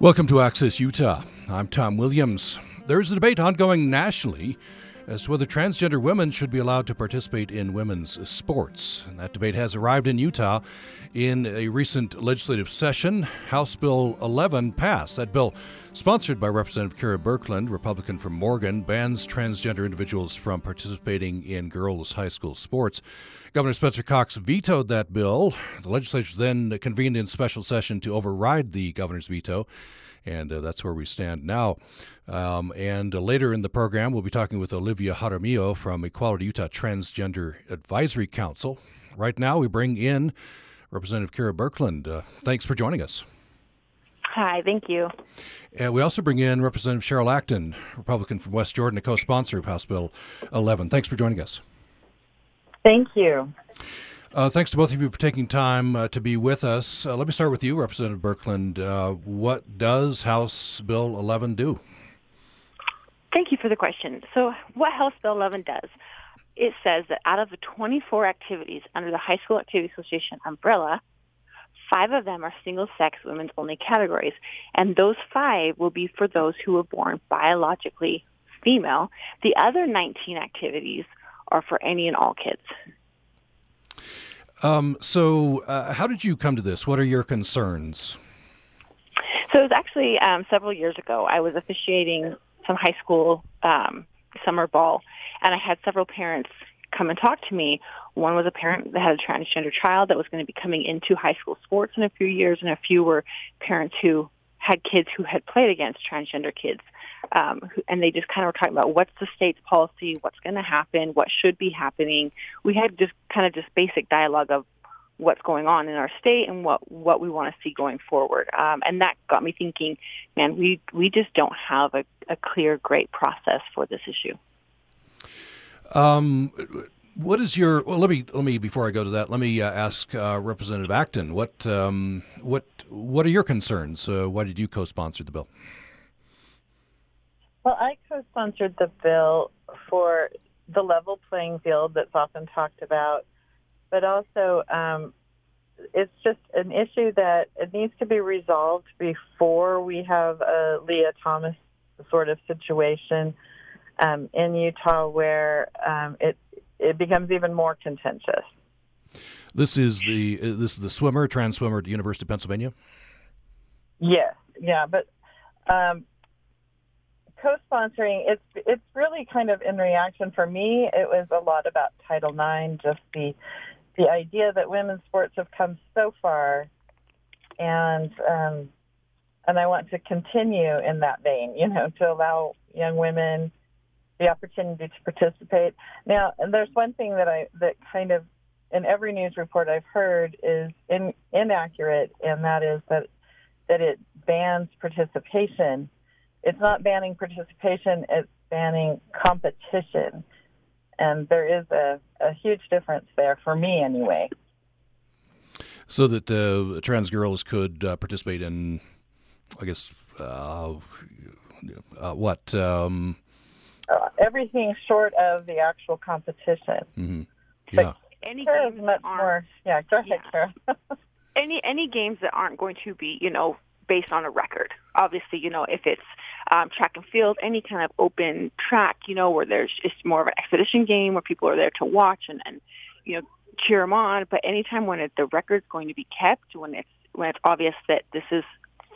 Welcome to Access Utah. I'm Tom Williams. There's a debate ongoing nationally as to whether transgender women should be allowed to participate in women's sports. And that debate has arrived in Utah in a recent legislative session. House Bill 11 passed. That bill, sponsored by Representative Kera Birkeland, Republican from Morgan, bans transgender individuals from participating in girls' high school sports. Governor Spencer Cox vetoed that bill. The legislature then convened in special session to override the governor's veto and uh, that's where we stand now. Um, and uh, later in the program, we'll be talking with Olivia Jaramillo from Equality Utah Transgender Advisory Council. Right now, we bring in Representative Kera Birkeland. Uh, thanks for joining us. Hi, thank you. And we also bring in Representative Cheryl Acton, Republican from West Jordan, a co sponsor of House Bill 11. Thanks for joining us. Thank you. Uh, thanks to both of you for taking time uh, to be with us. Uh, let me start with you, Representative Birkeland. Uh, what does House Bill 11 do? Thank you for the question. So, what House Bill 11 does, it says that out of the 24 activities under the High School Activity Association umbrella, five of them are single-sex women's-only categories, and those five will be for those who were born biologically female. The other 19 activities are for any and all kids. Um, so, uh, how did you come to this? What are your concerns? So, it was actually um, several years ago. I was officiating some high school um, summer ball, and I had several parents come and talk to me. One was a parent that had a transgender child that was going to be coming into high school sports in a few years, and a few were parents who had kids who had played against transgender kids. Um, and they just kind of were talking about what's the state's policy, what's going to happen, what should be happening. We had just kind of just basic dialogue of what's going on in our state and what what we want to see going forward. Um, and that got me thinking, man, we we just don't have a, a clear, great process for this issue. Um, what is your? Well, let me let me before I go to that, let me uh, ask uh, Representative Acton what um, what what are your concerns? Uh, why did you co-sponsor the bill? Well, I co-sponsored the bill for the level playing field that's often talked about, but also um, it's just an issue that it needs to be resolved before we have a Lia Thomas sort of situation um, in Utah where um, it it becomes even more contentious. This is the uh, this is the swimmer, trans swimmer at the University of Pennsylvania. Yes, yeah, but um, co-sponsoring it's it's really kind of in reaction. For me it was a lot about title ix just the the idea that women's sports have come so far and um and i want to continue in that vein you know to allow young women the opportunity to participate. Now there's one thing that i that kind of in every news report i've heard is in, inaccurate and that is that that it bans participation it's not banning participation, it's banning competition. And there is a, a huge difference there for me, anyway. So that uh, trans girls could uh, participate in, I guess, uh, uh what? Um... Uh, everything short of the actual competition. Mm-hmm. Yeah. But any games much more. Yeah, go ahead, yeah. any any games that aren't going to be, you know, based on a record. Obviously, you know, if it's um, track and field, any kind of open track, you know, where there's just more of an expedition game where people are there to watch and, and you know, cheer them on. But anytime when it, the record's going to be kept, when it's when it's obvious that this is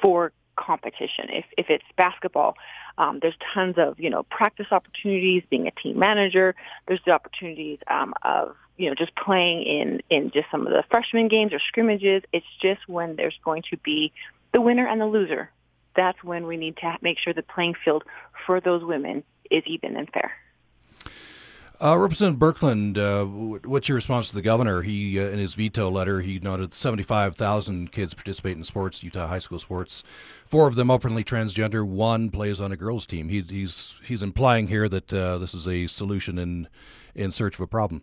for competition. If if it's basketball, um, there's tons of you know practice opportunities. Being a team manager, there's the opportunities um, of you know just playing in in just some of the freshman games or scrimmages. It's just when there's going to be the winner and the loser. That's when we need to make sure the playing field for those women is even and fair. Uh, Representative Birkeland, uh, what's your response to the governor? He, uh, in his veto letter, he noted 75,000 kids participate in sports, Utah high school sports. Four of them openly transgender. One plays on a girls' team. He, he's he's implying here that uh, this is a solution in in search of a problem.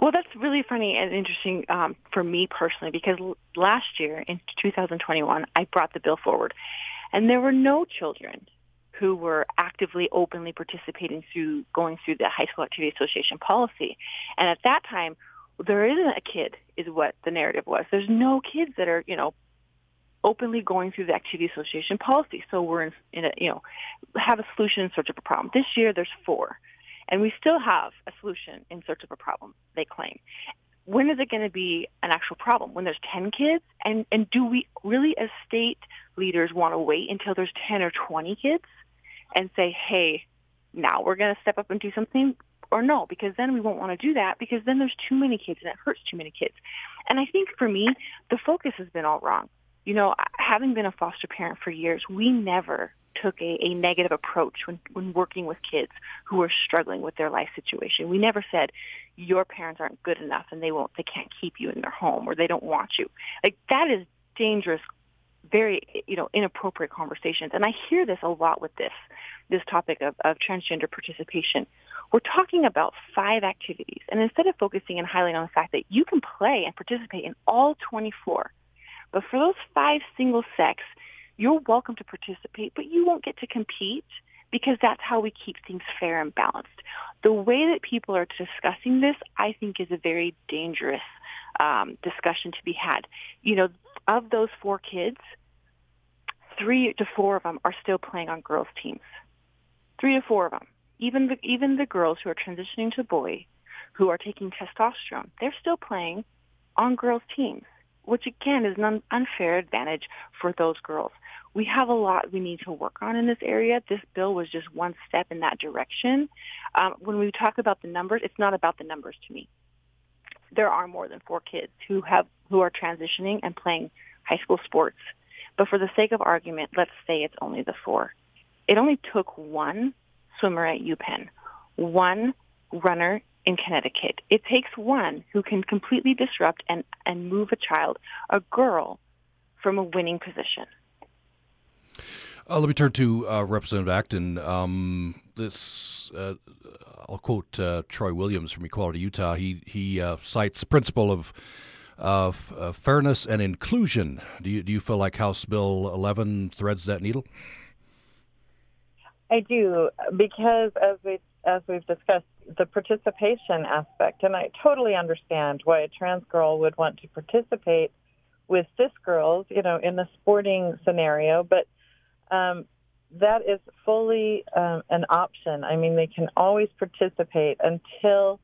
Well, that's really funny and interesting um, for me personally because last year in 2021, I brought the bill forward, and there were no children who were actively, openly participating through going through the High School Activity Association policy. And at that time, there isn't a kid, is what the narrative was. There's no kids that are, you know, openly going through the activity association policy. So we're in, in a, you know, have a solution in search of a problem. This year there's four. And we still have a solution in search of a problem, they claim. When is it going to be an actual problem? When there's 10 kids? And, and do we really as state leaders want to wait until there's 10 or 20 kids and say, hey, now we're going to step up and do something? Or no, because then we won't want to do that because then there's too many kids and it hurts too many kids. And I think for me, the focus has been all wrong. You know, having been a foster parent for years, we never took a, a negative approach when, when working with kids who are struggling with their life situation. We never said your parents aren't good enough and they won't they can't keep you in their home or they don't want you. Like that is dangerous very you know inappropriate conversations and i hear this a lot with this this topic of, of transgender participation we're talking about five activities and instead of focusing and highlighting on the fact that you can play and participate in all 24 but for those five single sex you're welcome to participate, but you won't get to compete because that's how we keep things fair and balanced. The way that people are discussing this, I think, is a very dangerous um, discussion to be had. You know, of those four kids, three to four of them are still playing on girls' teams. Three to four of them. Even the even the girls who are transitioning to boy, who are taking testosterone, they're still playing on girls' teams which again is an unfair advantage for those girls. We have a lot we need to work on in this area. This bill was just one step in that direction. Um, when we talk about the numbers, it's not about the numbers to me. There are more than four kids who have who are transitioning and playing high school sports. But for the sake of argument, let's say it's only the four. It only took one swimmer at UPenn, one runner in Connecticut. It takes one who can completely disrupt and, and move a child, a girl, from a winning position. Uh, let me turn to uh, Representative Acton. Um, this, uh, I'll quote uh, Troy Williams from Equality Utah. He he uh, cites the principle of of uh, fairness and inclusion. Do you do you feel like House Bill 11 threads that needle? I do because as we as we've discussed, the participation aspect, and I totally understand why a trans girl would want to participate with cis girls, you know, in the sporting scenario, but um, that is fully um, an option. I mean, they can always participate until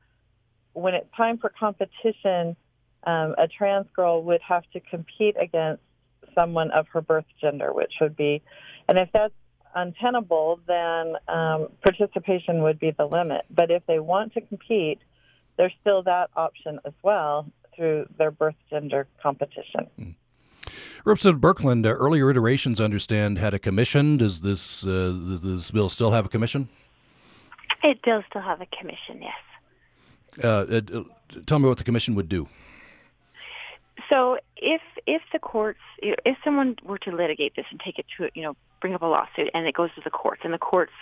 when it's time for competition, um, a trans girl would have to compete against someone of her birth gender, which would be, and if that's untenable, then um, participation would be the limit. But if they want to compete, there's still that option as well through their birth gender competition. Mm. Representative Birkeland, uh, earlier iterations, understand, had a commission. Does this uh, this bill still have a commission? It does still have a commission, yes. Uh, uh tell me what the commission would do. So if if the courts if someone were to litigate this and take it to you know bring up a lawsuit and it goes to the courts and the courts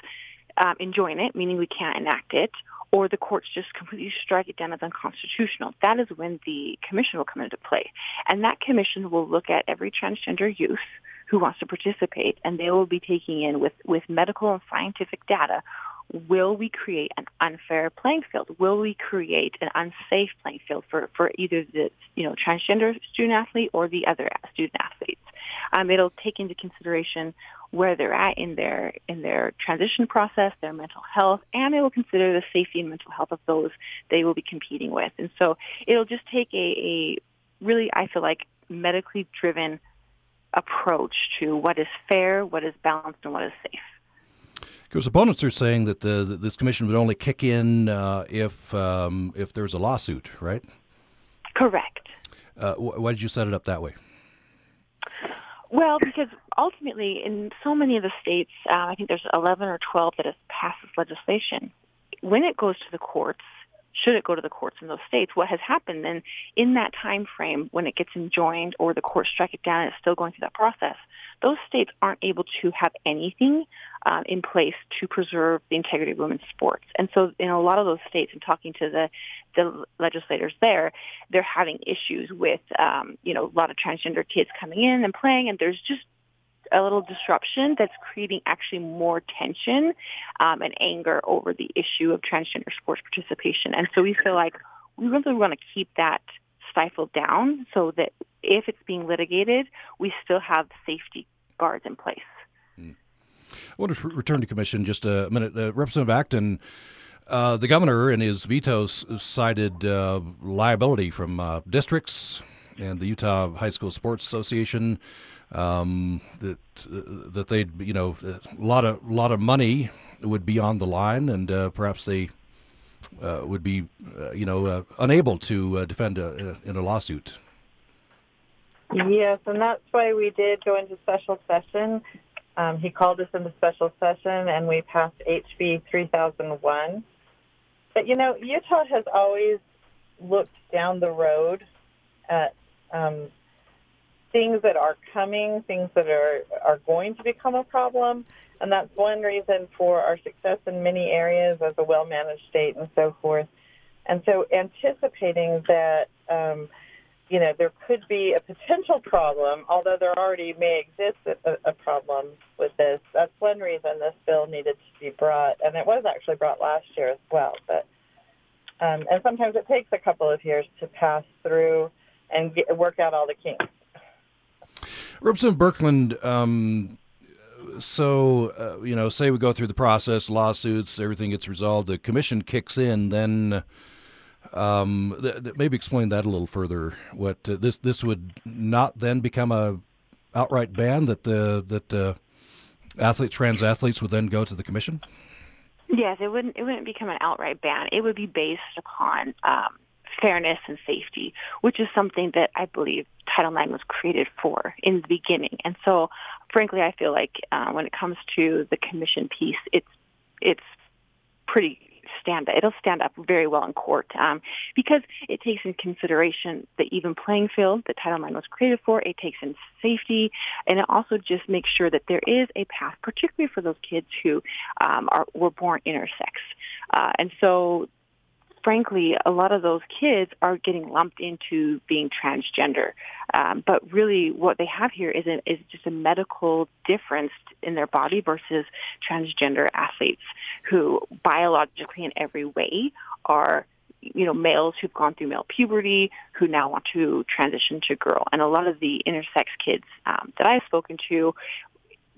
um, enjoin it, meaning we can't enact it, or the courts just completely strike it down as unconstitutional, that is when the commission will come into play. And that commission will look at every transgender youth who wants to participate, and they will be taking in with, with medical and scientific data will we create an unfair playing field? Will we create an unsafe playing field for, for either the you know transgender student athlete or the other student athletes? Um, it'll take into consideration where they're at in their in their transition process, their mental health, and it will consider the safety and mental health of those they will be competing with. And so it'll just take a, a really, I feel like, medically driven approach to what is fair, what is balanced, and what is safe. Because opponents are saying that the, this commission would only kick in uh, if um, if there's a lawsuit, right? Correct. Uh, wh- why did you set it up that way? Well, because ultimately, in so many of the states, uh, I think there's 11 or 12 that have passed this legislation. When it goes to the courts, should it go to the courts in those states, what has happened then in that time frame when it gets enjoined or the courts strike it down and it's still going through that process, those states aren't able to have anything um, in place to preserve the integrity of women's sports. And so in a lot of those states, and talking to the, the legislators there, they're having issues with, um, you know, a lot of transgender kids coming in and playing, and there's just a little disruption that's creating actually more tension um, and anger over the issue of transgender sports participation. And so we feel like we really want to keep that stifled down so that if it's being litigated, we still have safety guards in place. Hmm. I want to return to commission just a minute. Uh, Representative Acton, uh, the governor in his veto cited uh, liability from uh, districts and the Utah High School Sports Association um, that that they you know a lot of lot of money would be on the line and uh, perhaps they uh, would be uh, you know unable to defend a, in a lawsuit. Yes, and that's why we did go into special session. Um, he called us into special session, and we passed HB 3001. But you know, Utah has always looked down the road at um, things that are coming, things that are are going to become a problem, and that's one reason for our success in many areas as a well-managed state and so forth. And so, anticipating that. Um, you know, there could be a potential problem, although there already may exist a, a, problem with this. That's one reason this bill needed to be brought, and it was actually brought last year as well. But um, and sometimes it takes a couple of years to pass through and get, work out all the kinks. Representative Birkeland, um, so uh, you know, say we go through the process, lawsuits, everything gets resolved, the commission kicks in, then um, th- th- maybe explain that a little further. What uh, this this would not then become a outright ban that the that uh, athletes, trans athletes, would then go to the commission. Yes, it wouldn't. It wouldn't become an outright ban. It would be based upon um, fairness and safety, which is something that I believe Title IX was created for in the beginning. And so, frankly, I feel like uh, when it comes to the commission piece, it's it's pretty stand up. it'll stand up very well in court um, because it takes in consideration the even playing field that Title IX was created for. It takes in safety, and it also just makes sure that there is a path, particularly for those kids who um, are were born intersex. Uh, and so frankly, a lot of those kids are getting lumped into being transgender. Um, but really, what they have here is, a, is just a medical difference in their body versus transgender athletes who biologically in every way are you know, males who've gone through male puberty who now want to transition to girl. And a lot of the intersex kids um, that I've spoken to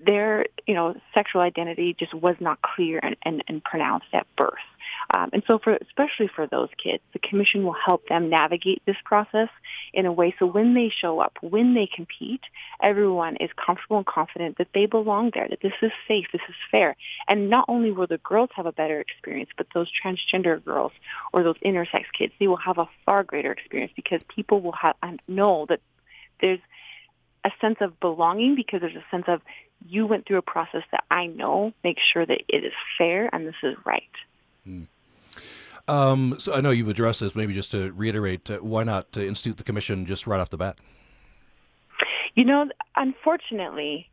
their you know sexual identity just was not clear and, and, and pronounced at birth. Um, so for especially for those kids, the commission will help them navigate this process in a way so when they show up, when they compete, everyone is comfortable and confident that they belong there, that this is safe, this is fair. And not only will the girls have a better experience, but those transgender girls or those intersex kids, they will have a far greater experience because people will have know that there's a sense of belonging because there's a sense of you went through a process that I know makes sure that it is fair and this is right. Hmm. Um, so I know you've addressed this. Maybe just to reiterate, uh, why not uh, institute the commission just right off the bat? You know, unfortunately,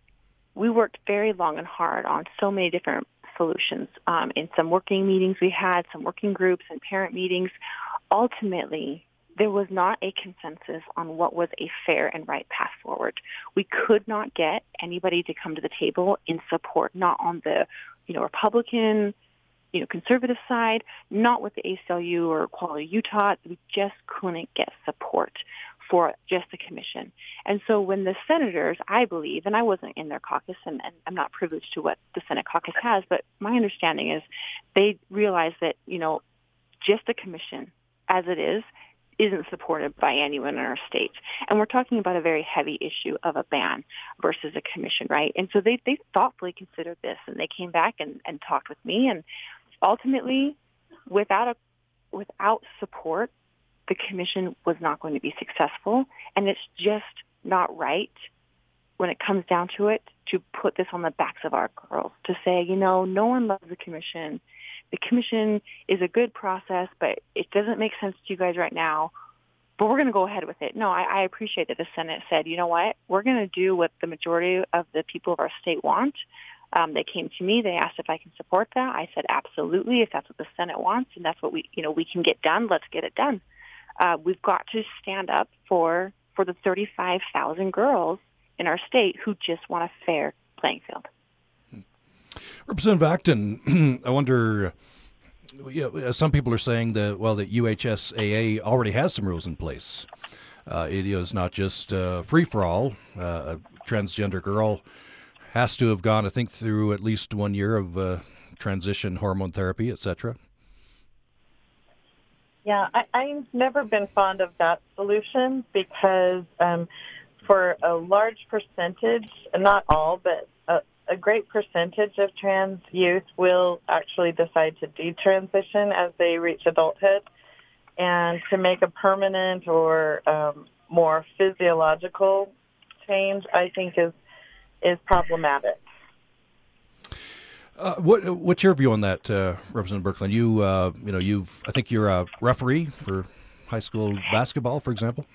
we worked very long and hard on so many different solutions. Um, in some working meetings we had, some working groups and parent meetings, ultimately there was not a consensus on what was a fair and right path forward. We could not get anybody to come to the table in support, not on the, you know, Republican, you know, conservative side, not with the ACLU or Equality Utah. We just couldn't get support for just the commission. And so when the senators, I believe, and I wasn't in their caucus and, and I'm not privileged to what the Senate caucus has, but my understanding is they realized that, you know, just a commission as it is isn't supported by anyone in our state. And we're talking about a very heavy issue of a ban versus a commission, right? And so they, they thoughtfully considered this and they came back and, and talked with me and ultimately without a without support the commission was not going to be successful and it's just not right when it comes down to it to put this on the backs of our girls to say, you know, no one loves the commission the commission is a good process, but it doesn't make sense to you guys right now. But we're going to go ahead with it. No, I, I appreciate that the Senate said, you know what, we're going to do what the majority of the people of our state want. Um, they came to me. They asked if I can support that. I said absolutely. If that's what the Senate wants and that's what we, you know, we can get done, let's get it done. Uh, we've got to stand up for for the 35,000 girls in our state who just want a fair playing field. Representative Acton, I wonder you some people are saying that well, that UHSAA already has some rules in place. Uh, it is not just uh, free for all. Uh, a transgender girl has to have gone, I think, through at least one year of uh, transition hormone therapy, etc. Yeah, I, I've never been fond of that solution because um, for a large percentage, not all, but a, a great percentage of trans youth will actually decide to detransition as they reach adulthood. And to make a permanent or um, more physiological change, I think is is problematic. Uh, what what's your view on that, uh, Representative Birkeland? You uh, you know you've I think you're a referee for high school basketball, for example.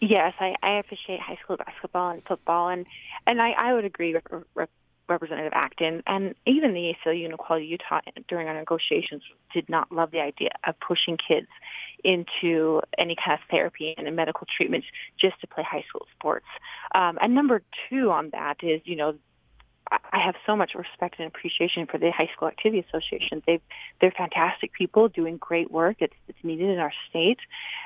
Yes, I, I appreciate high school basketball and football, and and I, I would agree with Rep- Representative Acton, and even the ACLU and Equality Utah during our negotiations did not love the idea of pushing kids into any kind of therapy and medical treatments just to play high school sports. Um, and number two on that is, you know, I have so much respect and appreciation for the High School Activity Association. They they're fantastic people doing great work. It's it's needed in our state.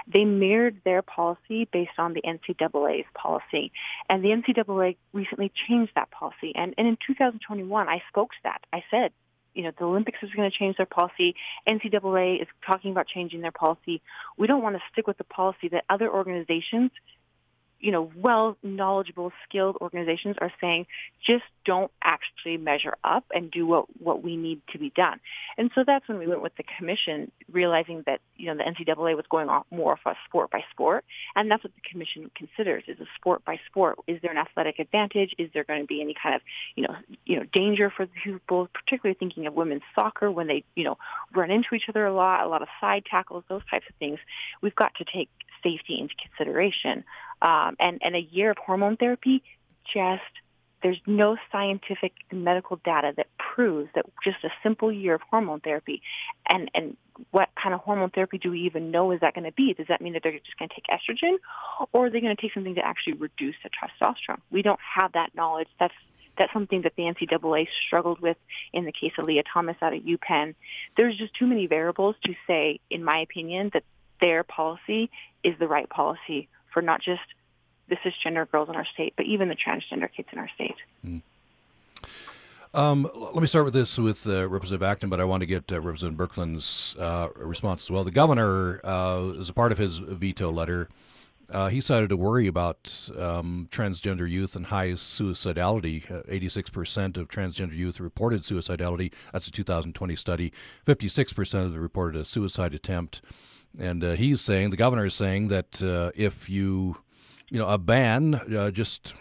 They mirrored their policy based on the NCAA's policy, and the NCAA recently changed that policy. And and in 2021, I spoke to that. I said, you know, the Olympics is going to change their policy. NCAA is talking about changing their policy. We don't want to stick with the policy that other organizations you know, well knowledgeable, skilled organizations are saying just don't actually measure up and do what, what we need to be done. And so that's when we went with the commission, realizing that, you know, the NCAA was going on more of a sport by sport. And that's what the commission considers is a sport by sport. Is there an athletic advantage? Is there going to be any kind of, you know, you know, danger for people, particularly thinking of women's soccer when they, you know, run into each other a lot, a lot of side tackles, those types of things. We've got to take safety into consideration. Um, and, and a year of hormone therapy just there's no scientific medical data that proves that just a simple year of hormone therapy and and what kind of hormone therapy do we even know is that going to be? Does that mean that they're just going to take estrogen or are they going to take something to actually reduce the testosterone? We don't have that knowledge. That's that's something that the NCAA struggled with in the case of Lia Thomas out of UPenn. There's just too many variables to say, in my opinion, that their policy is the right policy for not just the cisgender girls in our state, but even the transgender kids in our state. Mm. Um, let me start with this with uh, Representative Acton, but I want to get uh, Representative Birkeland's uh, response as well. The governor, uh, as a part of his veto letter, uh, he cited a worry about um, transgender youth and high suicidality. 86% uh, of transgender youth reported suicidality. That's a 2020 study. 56% of them reported a suicide attempt. And uh, he's saying, the governor is saying that uh, if you, you know, a ban uh, just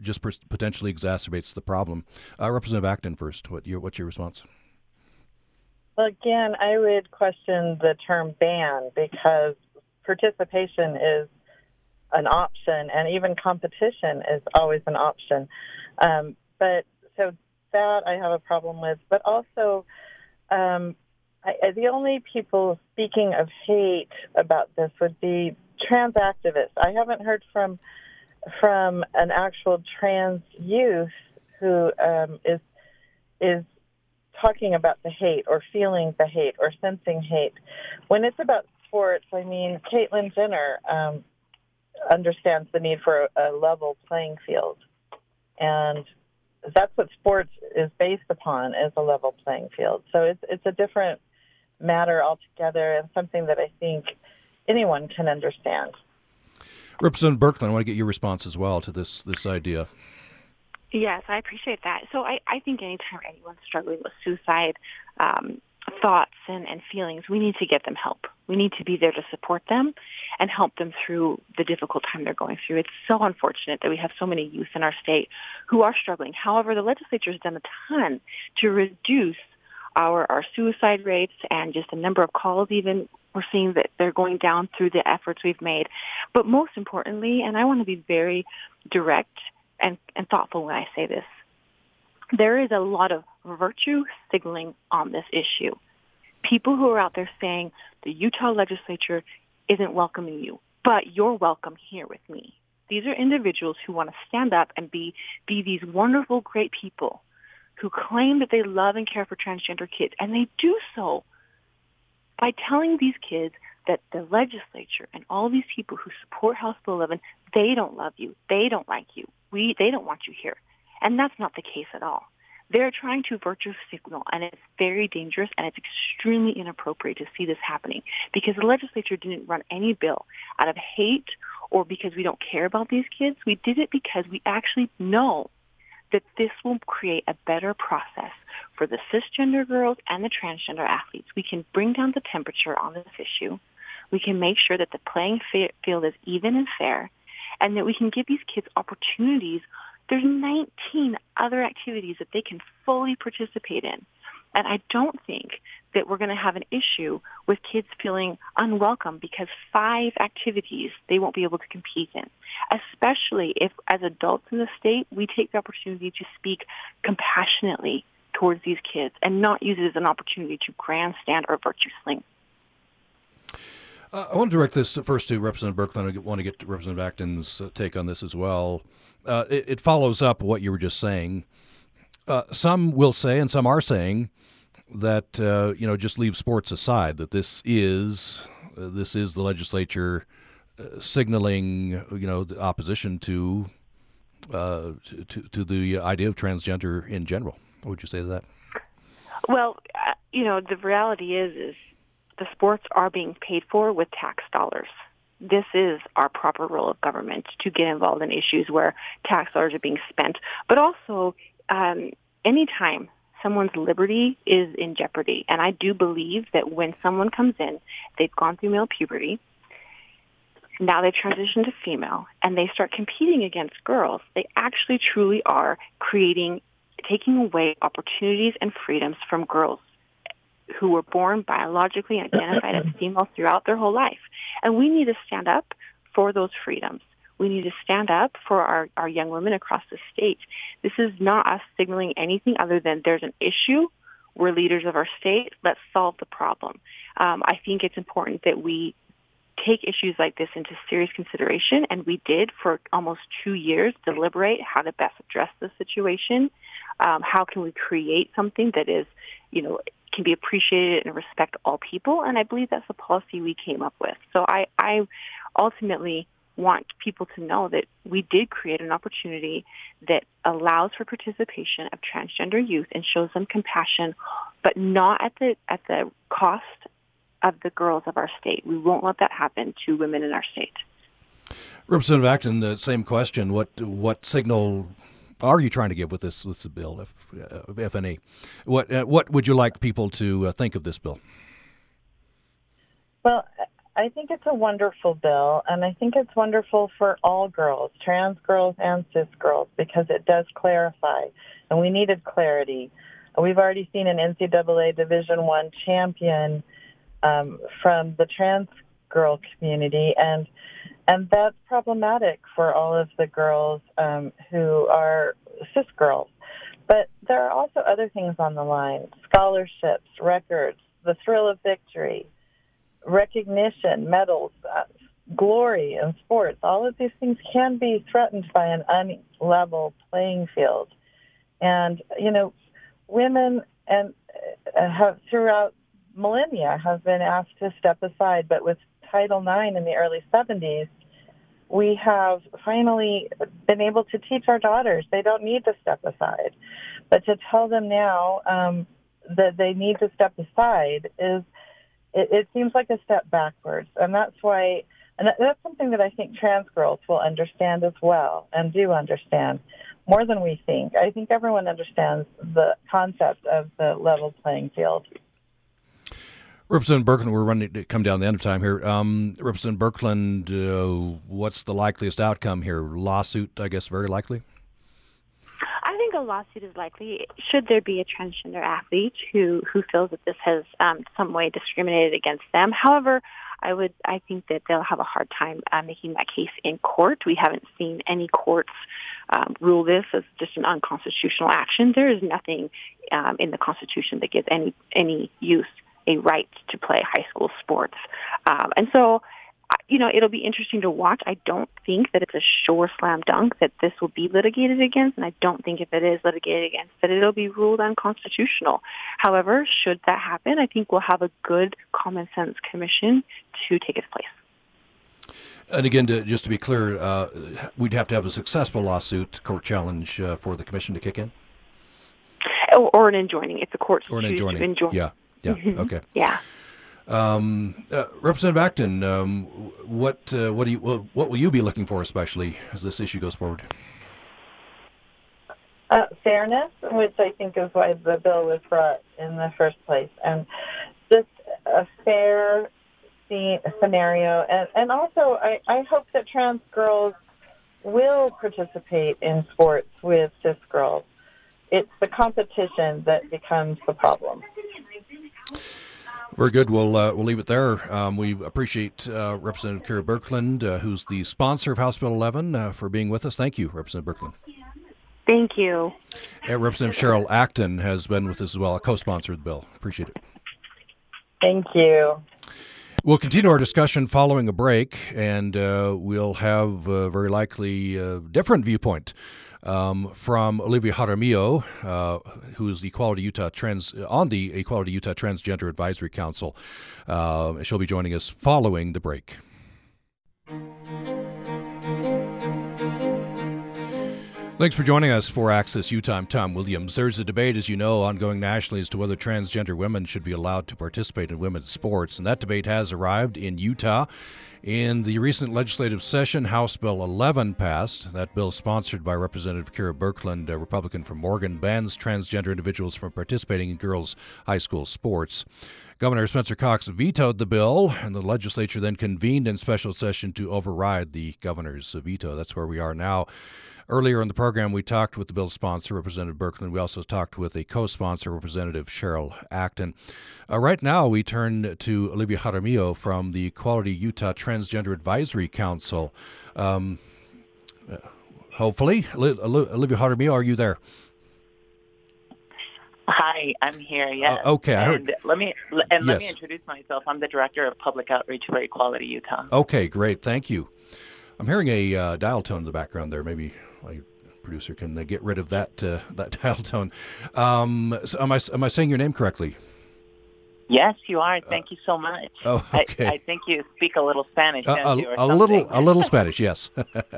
just potentially exacerbates the problem. Uh, Representative Acton first. What your what's your response? Well, again, I would question the term ban because participation is an option, and even competition is always an option. Um, but so that I have a problem with, but also um, I, the only people speaking of hate about this would be trans activists. I haven't heard from from an actual trans youth who um, is is talking about the hate or feeling the hate or sensing hate. When it's about sports, I mean, Caitlyn Jenner um, understands the need for a, a level playing field, and that's what sports is based upon is a level playing field. So it's it's a different matter altogether and something that I think anyone can understand. Representative Birkeland, I want to get your response as well to this this idea. Yes, I appreciate that. So I, I think anytime anyone's struggling with suicide um, thoughts and, and feelings, we need to get them help. We need to be there to support them and help them through the difficult time they're going through. It's so unfortunate that we have so many youth in our state who are struggling. However, the legislature has done a ton to reduce our, our suicide rates and just the number of calls even we're seeing that they're going down through the efforts we've made. But most importantly, and I want to be very direct and, and thoughtful when I say this, there is a lot of virtue signaling on this issue. People who are out there saying the Utah legislature isn't welcoming you, but you're welcome here with me. These are individuals who want to stand up and be, be these wonderful, great people who claim that they love and care for transgender kids, and they do so by telling these kids that the legislature and all these people who support House Bill 11, they don't love you. They don't like you. We, they don't want you here. And that's not the case at all. They're trying to virtue signal, and it's very dangerous, and it's extremely inappropriate to see this happening because the legislature didn't run any bill out of hate or because we don't care about these kids. We did it because we actually know that this will create a better process for the cisgender girls and the transgender athletes. We can bring down the temperature on this issue. We can make sure that the playing field is even and fair, and that we can give these kids opportunities. There's 19 other activities that they can fully participate in. And I don't think that we're going to have an issue with kids feeling unwelcome because five activities they won't be able to compete in, especially if as adults in the state, we take the opportunity to speak compassionately towards these kids and not use it as an opportunity to grandstand or virtue sling. Uh, I want to direct this first to Representative Birkeland. I want to get to Representative Acton's uh, take on this as well. Uh, it, it, follows up what you were just saying. Uh, some will say, and some are saying, that uh, you know just leave sports aside. That this is uh, this is the legislature signaling you know the opposition to, to to the idea of transgender in general. What would you say to that? Well, you know the reality is is the sports are being paid for with tax dollars. This is our proper role of government to get involved in issues where tax dollars are being spent, but also um, anytime someone's liberty is in jeopardy. And I do believe that when someone comes in, they've gone through male puberty, now they transition to female, and they start competing against girls, they actually truly are creating, taking away opportunities and freedoms from girls who were born biologically identified as female throughout their whole life. And we need to stand up for those freedoms. We need to stand up for our, our young women across the state. This is not us signaling anything other than there's an issue. We're leaders of our state. Let's solve the problem. Um, I think it's important that we take issues like this into serious consideration, and we did for almost two years deliberate how to best address the situation. Um, how can we create something that is, you know, can be appreciated and respect all people? And I believe that's the policy we came up with. So I, I ultimately want people to know that we did create an opportunity that allows for participation of transgender youth and shows them compassion, but not at the at the cost of the girls of our state. We won't let that happen to women in our state. Representative Acton, the same question. What what signal are you trying to give with this with the bill, if uh, if any? What uh, what would you like people to uh, think of this bill? Well, I think it's a wonderful bill, and I think it's wonderful for all girls, trans girls and cis girls, because it does clarify, and we needed clarity. We've already seen an NCAA Division One champion um, from the trans girl community, and and that's problematic for all of the girls um, who are cis girls. But there are also other things on the line: scholarships, records, the thrill of victory recognition, medals, uh, glory in sports, all of these things can be threatened by an unlevel playing field. And, you know, women and uh, have throughout millennia have been asked to step aside, but with Title IX in the early 70s, we have finally been able to teach our daughters they don't need to step aside. But to tell them now um, that they need to step aside is it, it seems like a step backwards, and that's why. And that's something that I think trans girls will understand as well, and do understand more than we think. I think everyone understands the concept of the level playing field. Representative Birkeland, we're running to come down the end of time here. Um, Representative Birkeland, uh, what's the likeliest outcome here? Lawsuit, I guess, very likely a lawsuit is likely should there be a transgender athlete who who feels that this has um, some way discriminated against them. However, I would I think that they'll have a hard time uh, making that case in court. We haven't seen any courts um, rule this as just an unconstitutional action. There is nothing um, in the Constitution that gives any any youth a right to play high school sports, um, and so you know, it'll be interesting to watch. I don't think that it's a sure slam dunk that this will be litigated against, and I don't think if it is litigated against that it'll be ruled unconstitutional. However, should that happen, I think we'll have a good common sense commission to take its place. And again, to, just to be clear, uh, we'd have to have a successful lawsuit, court challenge uh, for the commission to kick in? Or, or an enjoining. It's a court or an enjoining. enjoining. Yeah, yeah, mm-hmm. okay. Yeah. Um, uh, Representative Acton, um, what uh, what do you what will you be looking for, especially as this issue goes forward? Uh, fairness, which I think is why the bill was brought in the first place, and just a fair scenario, and and also I, I hope that trans girls will participate in sports with cis girls. It's the competition that becomes the problem. Very good. We'll uh, we'll leave it there. Um, we appreciate uh, Representative Kera Birkeland, uh, who's the sponsor of House Bill 11, uh, for being with us. Thank you, Representative Birkeland. Thank you. And Representative Cheryl Acton has been with us as well, a co-sponsor of the bill. Appreciate it. Thank you. We'll continue our discussion following a break, and uh, we'll have a very likely a different viewpoint um, from Olivia Jaramillo, uh, who is the Equality Utah Trans on the Equality Utah Transgender Advisory Council. Uh, she'll be joining us following the break. Thanks for joining us for Access Utah. Tom Williams. There's a debate, as you know, ongoing nationally as to whether transgender women should be allowed to participate in women's sports. And that debate has arrived in Utah. In the recent legislative session, House Bill 11 passed. That bill, sponsored by Representative Kera Birkeland, a Republican from Morgan, bans transgender individuals from participating in girls' high school sports. Governor Spencer Cox vetoed the bill, and the legislature then convened in special session to override the governor's veto. That's where we are now. Earlier in the program, we talked with the bill sponsor, Representative Birkeland. We also talked with a co sponsor, Representative Cheryl Acton. Uh, right now, we turn to Olivia Jaramillo from the Equality Utah Transgender Advisory Council. Um, uh, hopefully, Olivia Jaramillo, are you there? Hi, I'm here. Yes. Uh, okay. And let me and let yes. me introduce myself. I'm the director of public outreach for Equality Utah. Okay, great. Thank you. I'm hearing a uh, dial tone in the background there. Maybe my producer can uh, get rid of that uh, that dial tone. Um, so am I am I saying your name correctly? Yes, you are. Thank you so much. Oh, okay. I, I think you speak a little Spanish, uh, a, a little, a little Spanish. Yes.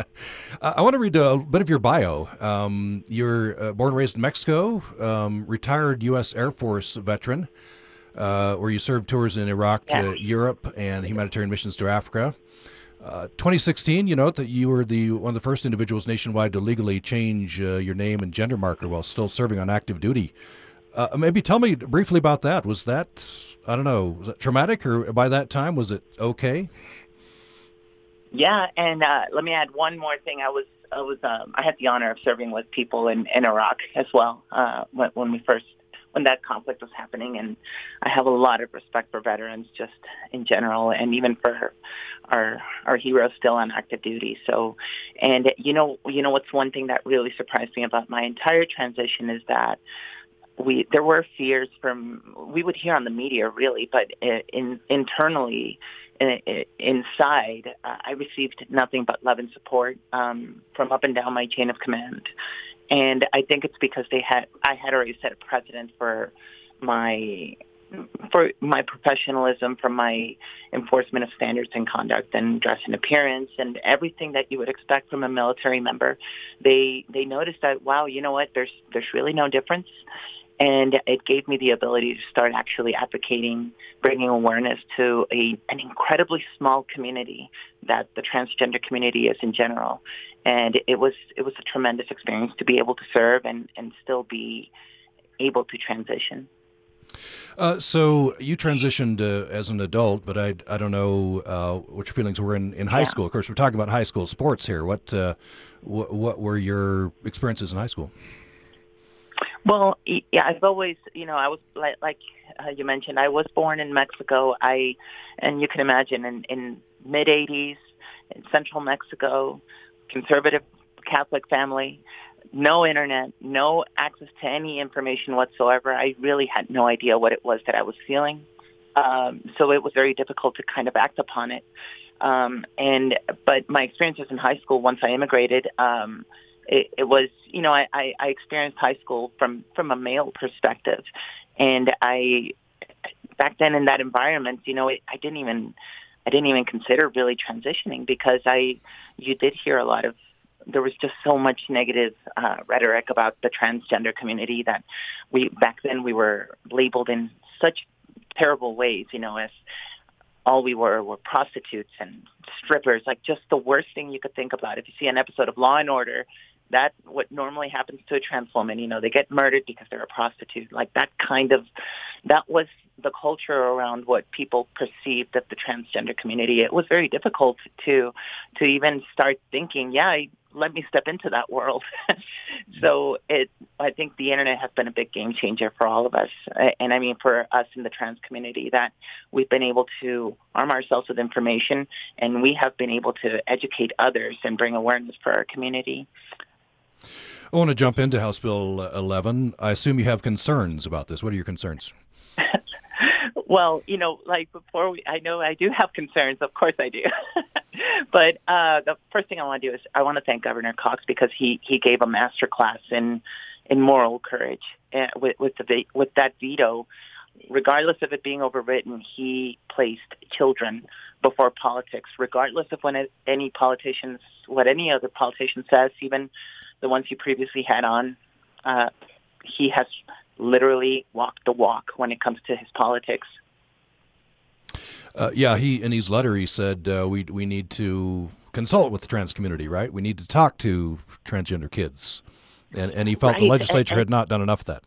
I want to read a bit of your bio. Um, you're uh, born and raised in Mexico, um, retired U.S. Air Force veteran, uh, where you served tours in Iraq, yeah. Europe, and humanitarian missions to Africa. Uh, 2016, you note that you were the one of the first individuals nationwide to legally change uh, your name and gender marker while still serving on active duty. Uh, maybe tell me briefly about that. Was that I don't know, was that traumatic, or by that time was it okay? Yeah, and uh, let me add one more thing. I was I was um, I had the honor of serving with people in, in Iraq as well uh, when, when we first when that conflict was happening. And I have a lot of respect for veterans just in general, and even for our our heroes still on active duty. So, and you know, you know what's one thing that really surprised me about my entire transition is that we there were fears from we would hear on the media really, but in internally in, inside, uh, I received nothing but love and support um, from up and down my chain of command. And I think it's because they had I had already set a precedent for my for my professionalism, for my enforcement of standards and conduct and dress and appearance and everything that you would expect from a military member. They they noticed that wow, you know what? There's there's really no difference. And it gave me the ability to start actually advocating, bringing awareness to a, an incredibly small community that the transgender community is in general. And it was it was a tremendous experience to be able to serve and, and still be able to transition. Uh, so you transitioned uh, as an adult, but I, I don't know uh, what your feelings were in, in high yeah. school. Of course, we're talking about high school sports here. What uh, what, what were your experiences in high school? Well, yeah, I've always, you know, I was like, like uh, you mentioned, I was born in Mexico. I, and you can imagine, in, in mid '80s, in central Mexico, conservative Catholic family, no internet, no access to any information whatsoever. I really had no idea what it was that I was feeling. Um, so it was very difficult to kind of act upon it. Um, and but my experiences in high school once I immigrated, um, it, it was you know I, I, I experienced high school from from a male perspective, and I back then in that environment, you know, it, I didn't even I didn't even consider really transitioning because I you did hear a lot of there was just so much negative uh, rhetoric about the transgender community that we back then we were labeled in such terrible ways, you know, as all we were were prostitutes and strippers, like just the worst thing you could think about. If you see an episode of Law and Order, that's what normally happens to a trans woman. You know, they get murdered because they're a prostitute. Like that kind of, that was the culture around what people perceived of the transgender community. It was very difficult to, to even start thinking, yeah, let me step into that world. so it, I think the internet has been a big game changer for all of us. And I mean, for us in the trans community that we've been able to arm ourselves with information and we have been able to educate others and bring awareness for our community. I want to jump into House Bill 11. I assume you have concerns about this. What are your concerns? well, you know, like before we, I know I do have concerns. Of course I do. but uh, the first thing I want to do is I want to thank Governor Cox because he, he gave a master class in, in moral courage uh, with, with, the, with that veto. Regardless of it being overwritten, he placed children before politics, regardless of when any politicians, what any other politician says, even the ones you previously had on. Uh, he has literally walked the walk when it comes to his politics. Uh, yeah, he in his letter he said uh, we we need to consult with the trans community, right? We need to talk to transgender kids, and and he felt right. the legislature and, and, had not done enough of that.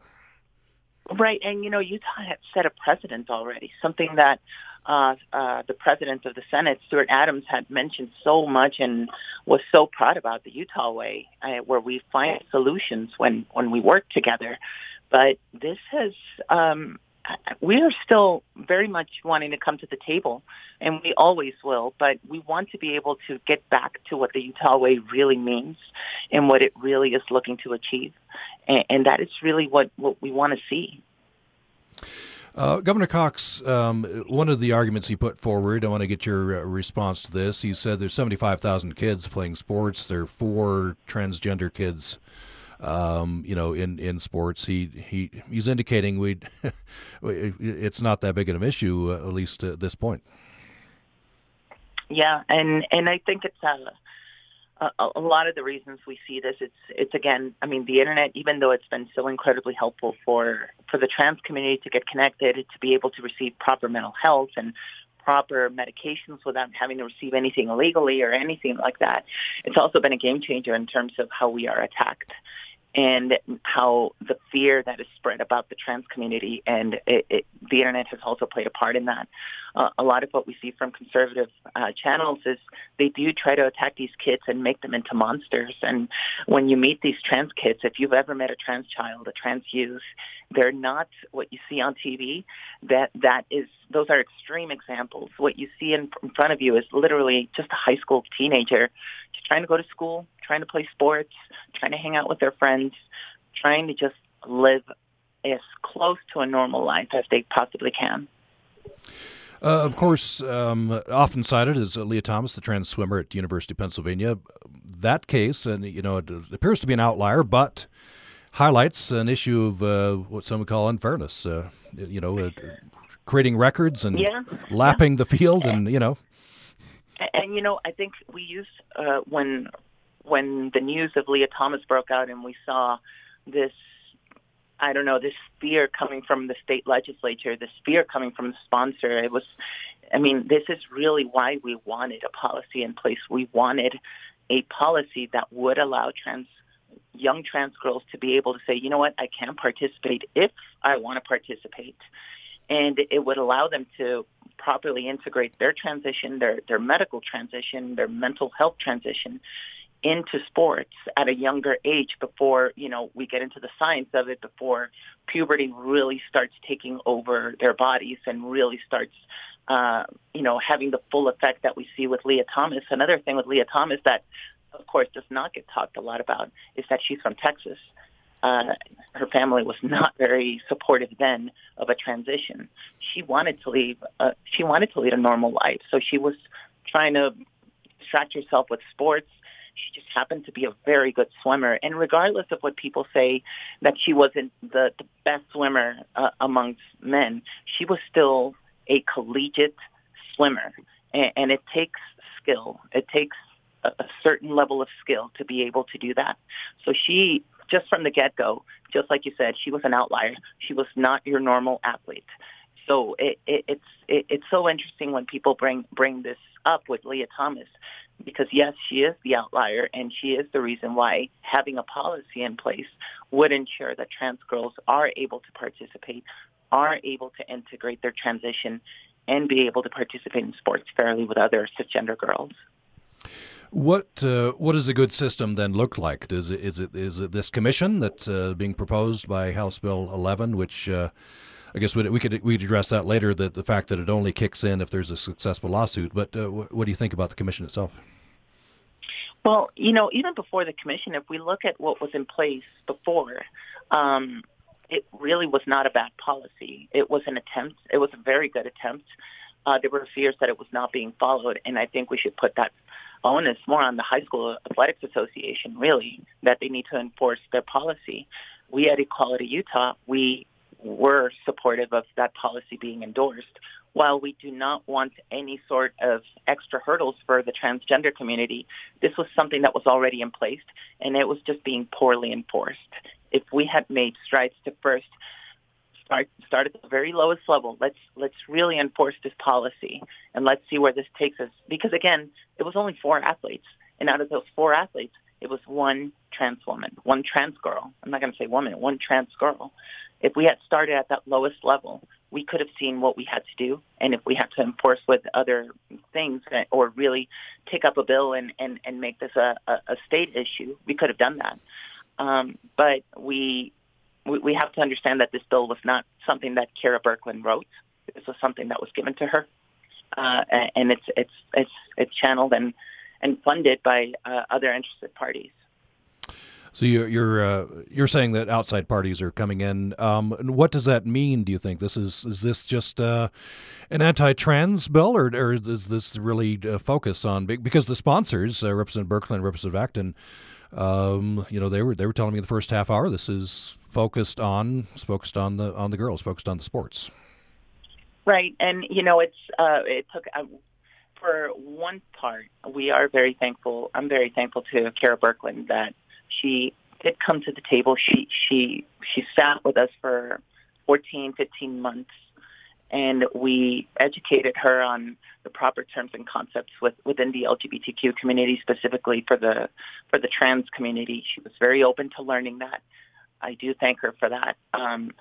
Right, and you know Utah had set a precedent already, something that uh, uh, the president of the Senate, Stuart Adams, had mentioned so much and was so proud about the Utah way, uh, where we find solutions when when we work together. But this has. Um, we are still very much wanting to come to the table, and we always will. But we want to be able to get back to what the Utah way really means and what it really is looking to achieve, and, and that is really what what we want to see. Uh, Governor Cox, um, one of the arguments he put forward, I want to get your uh, response to this. He said there's 75,000 kids playing sports. There are four transgender kids, um, you know, in, in sports. He he he's indicating we it's not that big of an issue, uh, at least at this point. Yeah, and and I think it's a a, a lot of the reasons we see this, it's it's again, I mean, the internet, even though it's been so incredibly helpful for for the trans community to get connected, to be able to receive proper mental health and proper medications without having to receive anything illegally or anything like that. It's also been a game changer in terms of how we are attacked and how the fear that is spread about the trans community and it, it, the internet has also played a part in that. Uh, a lot of what we see from conservative uh, channels is they do try to attack these kids and make them into monsters. And when you meet these trans kids, if you've ever met a trans child, a trans youth, they're not what you see on TV. That that is those are extreme examples. What you see in, in front of you is literally just a high school teenager trying to go to school, trying to play sports, trying to hang out with their friends, trying to just live as close to a normal life as they possibly can. Uh, of course, um, often cited is Lia Thomas, the trans swimmer at University of Pennsylvania. That case, and you know, it appears to be an outlier, but highlights an issue of uh, what some would call unfairness. Uh, you know, uh, creating records and yeah, lapping yeah. the field, and you know. And, and you know, I think we use uh, when when the news of Lia Thomas broke out, and we saw this I don't know, this fear coming from the state legislature, this fear coming from the sponsor. It was, I mean, this is really why we wanted a policy in place. We wanted a policy that would allow trans young trans girls to be able to say, you know what, I can participate if I want to participate. And it would allow them to properly integrate their transition, their, their medical transition, their mental health transition into sports at a younger age before, you know, we get into the science of it, before puberty really starts taking over their bodies and really starts, uh, you know, having the full effect that we see with Lia Thomas. Another thing with Lia Thomas that, of course, does not get talked a lot about is that she's from Texas. Uh, her family was not very supportive then of a transition. She wanted to leave. Uh, she wanted to lead a normal life, so she was trying to distract herself with sports. She just happened to be a very good swimmer. And regardless of what people say that she wasn't the, the best swimmer uh, amongst men, she was still a collegiate swimmer. And, and it takes skill. It takes a, a certain level of skill to be able to do that. So she, just from the get-go, just like you said, she was an outlier. She was not your normal athlete. So it, it, it's it, it's so interesting when people bring bring this up with Lia Thomas, because yes, she is the outlier, and she is the reason why having a policy in place would ensure that trans girls are able to participate, are able to integrate their transition, and be able to participate in sports fairly with other cisgender girls. What uh, what does a good system then look like? Does it, is it is it this commission that's uh, being proposed by House Bill 11, which uh, I guess we could we address that later. That the fact that it only kicks in if there's a successful lawsuit. But uh, what do you think about the commission itself? Well, you know, even before the commission, if we look at what was in place before, um, it really was not a bad policy. It was an attempt. It was a very good attempt. Uh, there were fears that it was not being followed, and I think we should put that onus more on the High School Athletics Association, really, that they need to enforce their policy. We at Equality Utah, we were supportive of that policy being endorsed. While we do not want any sort of extra hurdles for the transgender community, this was something that was already in place and it was just being poorly enforced. If we had made strides to first start start at the very lowest level. Let's let's really enforce this policy and let's see where this takes us. Because again, it was only four athletes, and out of those four athletes, it was one trans woman, one trans girl. I'm not going to say woman, one trans girl. If we had started at that lowest level, we could have seen what we had to do, and if we had to enforce with other things or really take up a bill and and, and make this a, a, state issue, we could have done that. Um, but we we, have to understand that this bill was not something that Kera Birkeland wrote. This was something that was given to her, uh, and it's it's it's it's channeled and and funded by uh, other interested parties. So you're you're uh, you're saying that outside parties are coming in. Um, what does that mean? Do you think this is is this just uh, an anti-trans bill, or, or is this really uh, focus on because the sponsors, uh, Representative Birkeland, Representative Acton, um, you know, they were they were telling me the first half hour this is focused on focused on the on the girls, focused on the sports. Right, and you know, it's uh, it took. Uh, for one part, we are very thankful. I'm very thankful to Kera Birkeland that she did come to the table. She she she sat with us for 14, 15 months and we educated her on the proper terms and concepts with, within the LGBTQ community, specifically for the for the trans community. She was very open to learning that. I do thank her for that. Um,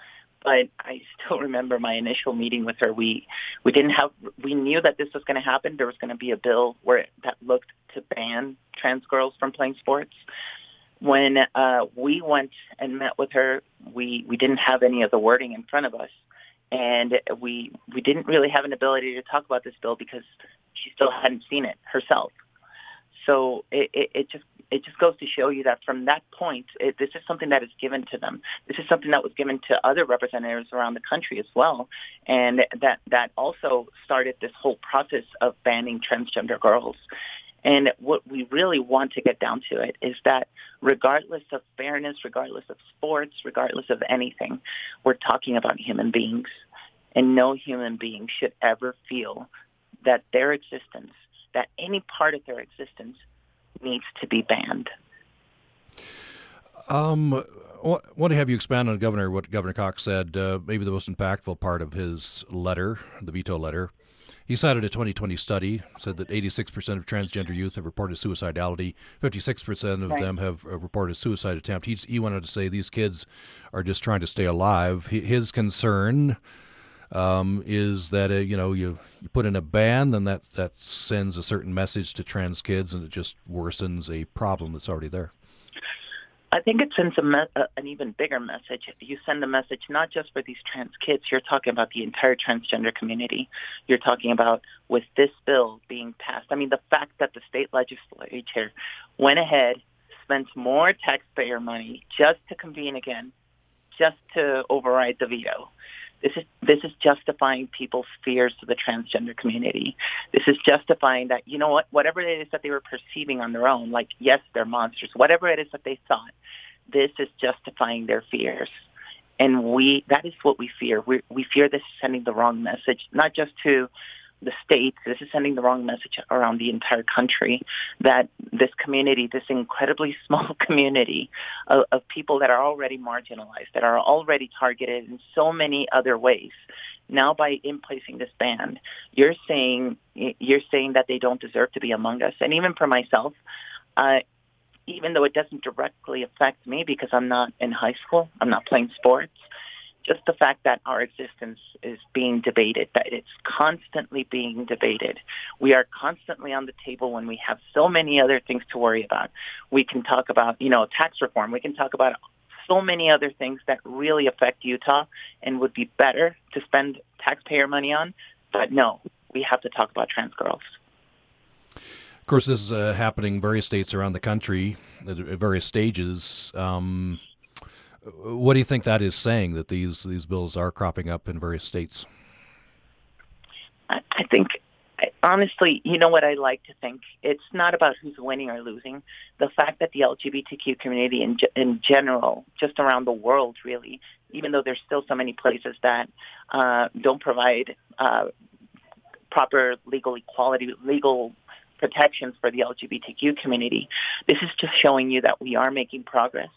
but I still remember my initial meeting with her. We we didn't have we knew that this was going to happen. There was going to be a bill where that looked to ban trans girls from playing sports. When uh, we went and met with her, we we didn't have any of the wording in front of us and we we didn't really have an ability to talk about this bill because she still hadn't seen it herself. So it, it, it just it just goes to show you that from that point, it, this is something that is given to them. This is something that was given to other representatives around the country as well, and that that also started this whole process of banning transgender girls. And what we really want to get down to it is that regardless of fairness, regardless of sports, regardless of anything, we're talking about human beings. And no human being should ever feel that their existence, that any part of their existence needs to be banned. Um, want to have you expand on Governor what Governor Cox said? Uh, maybe the most impactful part of his letter, the veto letter, he cited a 2020 study said that 86% of transgender youth have reported suicidality. 56% of right. them have uh, reported suicide attempt. He, he wanted to say these kids are just trying to stay alive. His concern um, is that uh, you know you, you put in a ban, then that that sends a certain message to trans kids, and it just worsens a problem that's already there. I think it sends a me- uh, an even bigger message. You send a message not just for these trans kids, you're talking about the entire transgender community. You're talking about with this bill being passed. I mean, the fact that the state legislature went ahead, spent more taxpayer money just to convene again, just to override the veto. This is this is justifying people's fears to the transgender community. This is justifying that you know what, whatever it is that they were perceiving on their own, like yes, they're monsters, whatever it is that they thought, this is justifying their fears. And we that is what we fear. We we fear this is sending the wrong message, not just to the states. This is sending the wrong message around the entire country that this community, this incredibly small community of, of people that are already marginalized, that are already targeted in so many other ways. Now, by in placing this ban, you're saying you're saying that they don't deserve to be among us. And even for myself, uh, even though it doesn't directly affect me because I'm not in high school, I'm not playing sports just the fact that our existence is being debated, that it's constantly being debated. We are constantly on the table when we have so many other things to worry about. We can talk about, you know, tax reform. We can talk about so many other things that really affect Utah and would be better to spend taxpayer money on. But no, we have to talk about trans girls. Of course, this is uh, happening in various states around the country at various stages. Um, what do you think that is saying that these these bills are cropping up in various states? I, I think honestly, you know what I like to think? It's not about who's winning or losing. The fact that the LGBTQ community in, in general, just around the world really, even though there's still so many places that uh, don't provide uh, proper legal equality, legal protections for the LGBTQ community, this is just showing you that we are making progress.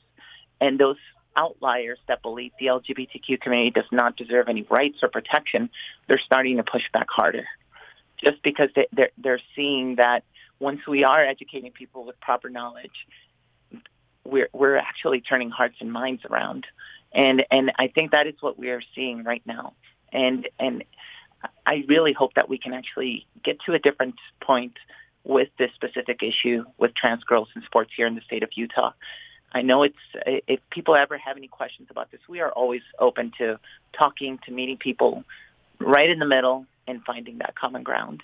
And those outliers that believe the LGBTQ community does not deserve any rights or protection, they're starting to push back harder. Just because they, they're, they're seeing that once we are educating people with proper knowledge, we're, we're actually turning hearts and minds around. And, and I think that is what we are seeing right now. And, and I really hope that we can actually get to a different point with this specific issue with trans girls in sports here in the state of Utah. I know it's if people ever have any questions about this, we are always open to talking, to meeting people right in the middle and finding that common ground.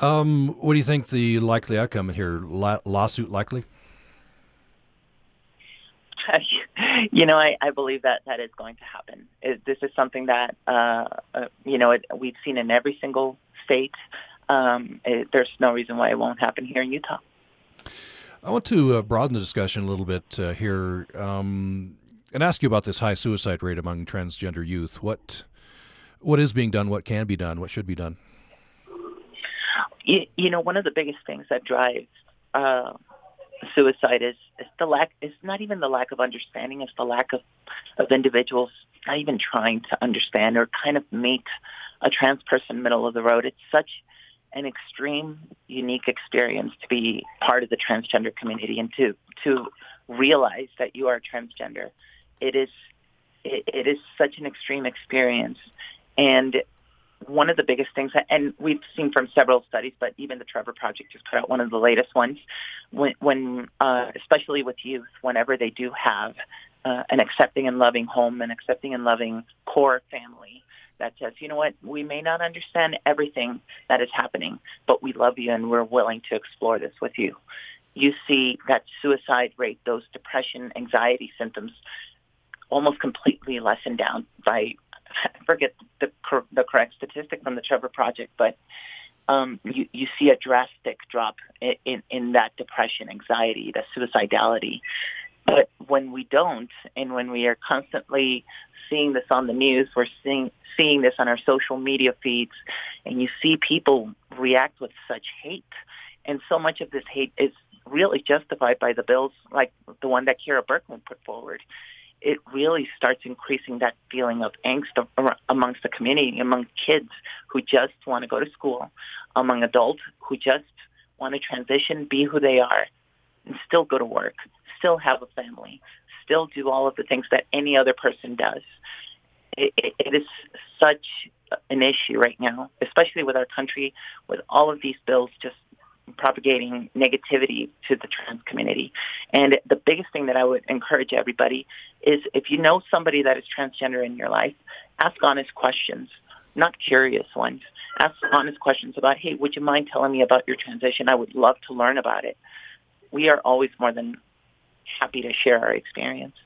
Um, what do you think the likely outcome here? La- lawsuit likely? you know, I, I believe that that is going to happen. It, this is something that uh, uh, you know it, we've seen in every single state. Um, it, there's no reason why it won't happen here in Utah. I want to uh, broaden the discussion a little bit uh, here um, and ask you about this high suicide rate among transgender youth. What what is being done? What can be done? What should be done? You, you know, one of the biggest things that drives uh, suicide is, is the lack. It's not even the lack of understanding. It's the lack of of individuals not even trying to understand or kind of meet a trans person middle of the road. It's such an extreme, unique experience to be part of the transgender community and to to realize that you are transgender. It is it, it is such an extreme experience, and one of the biggest things, and we've seen from several studies, but even the Trevor Project just put out one of the latest ones, when, when uh, especially with youth, whenever they do have uh, an accepting and loving home, an accepting and loving core family, that says, you know what, we may not understand everything that is happening, but we love you and we're willing to explore this with you. You see that suicide rate, those depression, anxiety symptoms almost completely lessened down by, I forget the, the correct statistic from the Trevor Project, but um, you, you see a drastic drop in, in, in that depression, anxiety, the suicidality. But when we don't, and when we are constantly seeing this on the news, we're seeing seeing this on our social media feeds, and you see people react with such hate, and so much of this hate is really justified by the bills like the one that Kera Birkeland put forward. It really starts increasing that feeling of angst amongst the community, among kids who just want to go to school, among adults who just want to transition, be who they are, and still go to work still have a family, still do all of the things that any other person does. It, it, it is such an issue right now, especially with our country, with all of these bills just propagating negativity to the trans community. And the biggest thing that I would encourage everybody is if you know somebody that is transgender in your life, ask honest questions, not curious ones. Ask honest questions about, hey, would you mind telling me about your transition? I would love to learn about it. We are always more than happy to share our experience.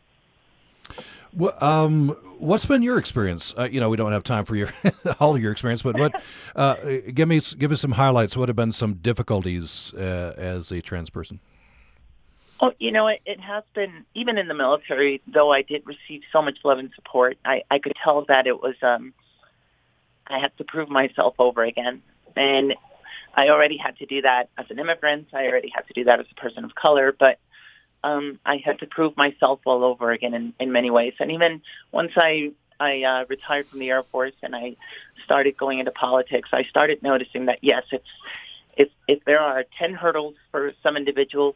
Well, um, what's been your experience? Uh, you know, we don't have time for your all of your experience, but what? Uh, give me give us some highlights. What have been some difficulties uh, as a trans person? Oh, you know, it, it has been even in the military. Though I did receive so much love and support, I, I could tell that it was um, I had to prove myself over again, and I already had to do that as an immigrant. I already had to do that as a person of color, but um, I had to prove myself all over again in, in many ways. And even once I I uh, retired from the Air Force and I started going into politics, I started noticing that yes, it's if if there are ten hurdles for some individuals,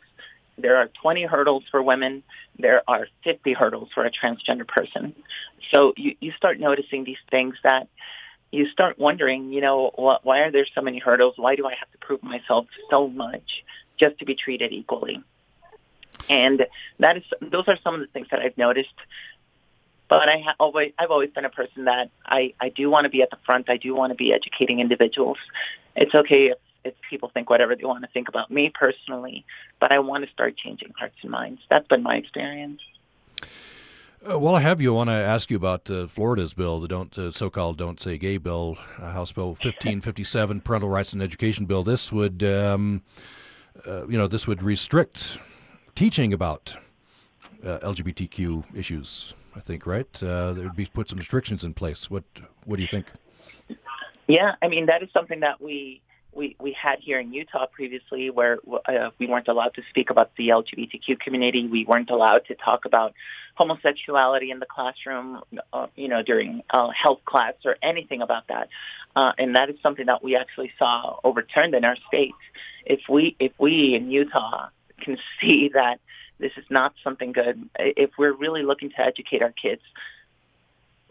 there are 20 hurdles for women. There are 50 hurdles for a transgender person. So you, you start noticing these things that you start wondering, you know, wh- why are there so many hurdles? Why do I have to prove myself so much just to be treated equally? And that is those are some of the things that I've noticed. But I ha- always I've always been a person that I I do want to be at the front. I do want to be educating individuals. It's okay if if people think whatever they want to think about me personally, but I want to start changing hearts and minds. That's been my experience. Uh, while I have you, I want to ask you about uh, Florida's bill, the don't uh, so-called "Don't Say Gay" bill, uh, House Bill 1557, Parental Rights and Education Bill. This would, um, uh, you know, this would restrict teaching about uh, LGBTQ issues. I think, right? Uh, there would be put some restrictions in place. What What do you think? Yeah, I mean that is something that we we, we had here in Utah previously where uh, we weren't allowed to speak about the LGBTQ community. We weren't allowed to talk about homosexuality in the classroom, uh, you know, during uh, health class or anything about that. Uh, and that is something that we actually saw overturned in our state. If we, if we in Utah can see that this is not something good. If we're really looking to educate our kids,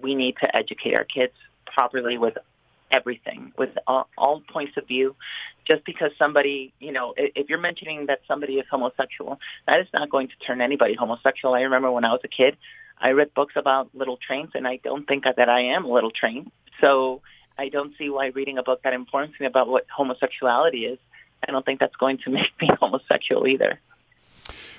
we need to educate our kids properly with everything, with all, all points of view. Just because somebody, you know, if you're mentioning that somebody is homosexual, that is not going to turn anybody homosexual. I remember when I was a kid, I read books about little trains, and I don't think that I am a little train. So I don't see why reading a book that informs me about what homosexuality is I don't think that's going to make me homosexual either.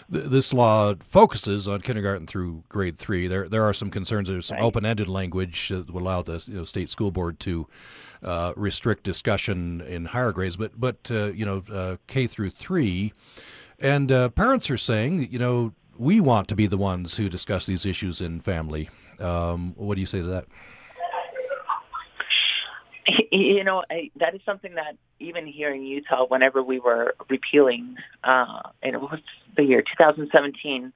This law focuses on kindergarten through grade three. There, there are some concerns. There's some right. open-ended language that would allow the you know, state school board to uh, restrict discussion in higher grades, but, but uh, you know, uh, K through three, and uh, parents are saying, you know, we want to be the ones who discuss these issues in family. Um, what do you say to that? You know, I, that is something that even here in Utah, whenever we were repealing, uh, and it was the year 2017,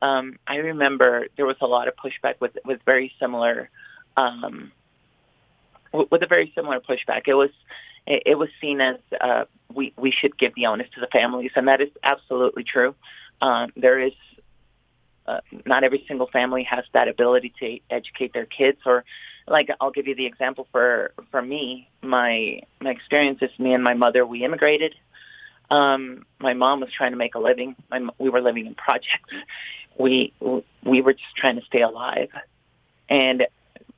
um, I remember there was a lot of pushback with with very similar, um, with a very similar pushback. It was it, it was seen as uh, we we should give the onus to the families, and that is absolutely true. Um, there is uh, not every single family has that ability to educate their kids or like I'll give you the example for for me. My my experience is me and my mother. We immigrated. Um, my mom was trying to make a living. My, we were living in projects. We we were just trying to stay alive, and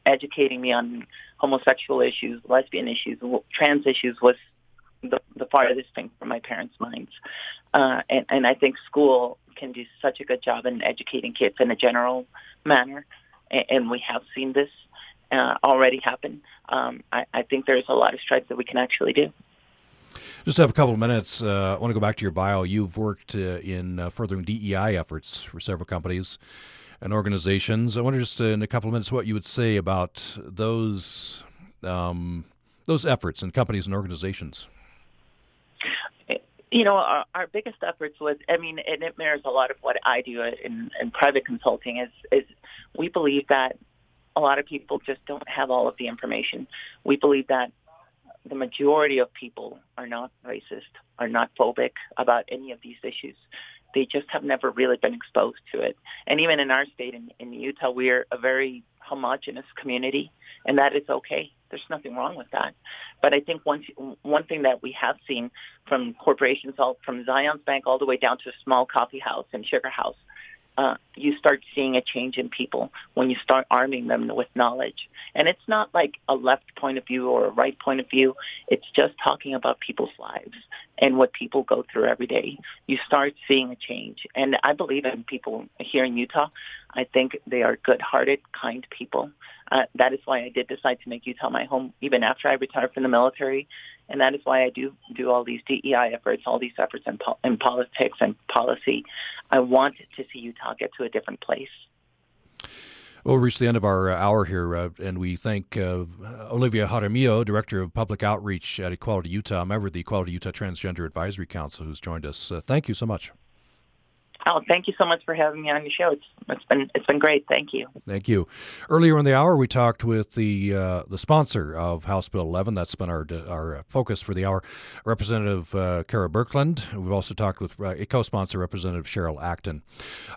educating me on homosexual issues, lesbian issues, trans issues was the, the farthest thing from my parents' minds. Uh, and, and I think school can do such a good job in educating kids in a general manner, and, and we have seen this uh, already happen. Um, I, I, think there's a lot of strides that we can actually do. Just have a couple of minutes. Uh, I want to go back to your bio. You've worked uh, in uh, furthering DEI efforts for several companies and organizations. I wonder just uh, in a couple of minutes what you would say about those um, those efforts in companies and organizations. You know, our, our biggest efforts was, I mean, and it mirrors a lot of what I do in, in private consulting is, is we believe that a lot of people just don't have all of the information. We believe that the majority of people are not racist, are not phobic about any of these issues. They just have never really been exposed to it. And even in our state, in, in Utah, we're a very homogenous community, and that is okay. There's nothing wrong with that. But I think one one thing that we have seen from corporations, all from Zions Bank all the way down to a small coffee house and sugar house, uh, you start seeing a change in people when you start arming them with knowledge. And it's not like a left point of view or a right point of view. It's just talking about people's lives and what people go through every day. You start seeing a change. And I believe in people here in Utah. I think they are good-hearted, kind people. Uh, that is why I did decide to make Utah my home even after I retired from the military. And that is why I do do all these DEI efforts, all these efforts in, po- in politics and policy. I want to see Utah get to a different place. Well, we reached the end of our uh, hour here, uh, and we thank uh, Olivia Jaramillo, Director of Public Outreach at Equality Utah, member of the Equality Utah Transgender Advisory Council, who's joined us. Uh, thank you so much. Oh, thank you so much for having me on your show. It's it's been it's been great. Thank you. Thank you. Earlier in the hour, we talked with the uh, the sponsor of House Bill 11. That's been our our focus for the hour, Representative uh, Kera Birkeland. We've also talked with uh, a co-sponsor, Representative Cheryl Acton.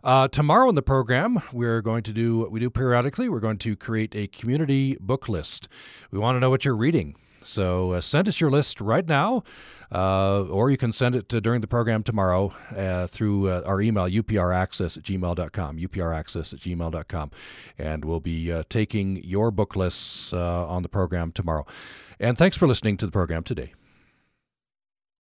Uh, tomorrow in the program, we're going to do what we do periodically. We're going to create a community book list. We want to know what you're reading. So uh, send us your list right now, uh, or you can send it during the program tomorrow uh, through uh, our email, upraccess at gmail.com, upraccess at gmail.com. And we'll be uh, taking your book lists uh, on the program tomorrow. And thanks for listening to the program today.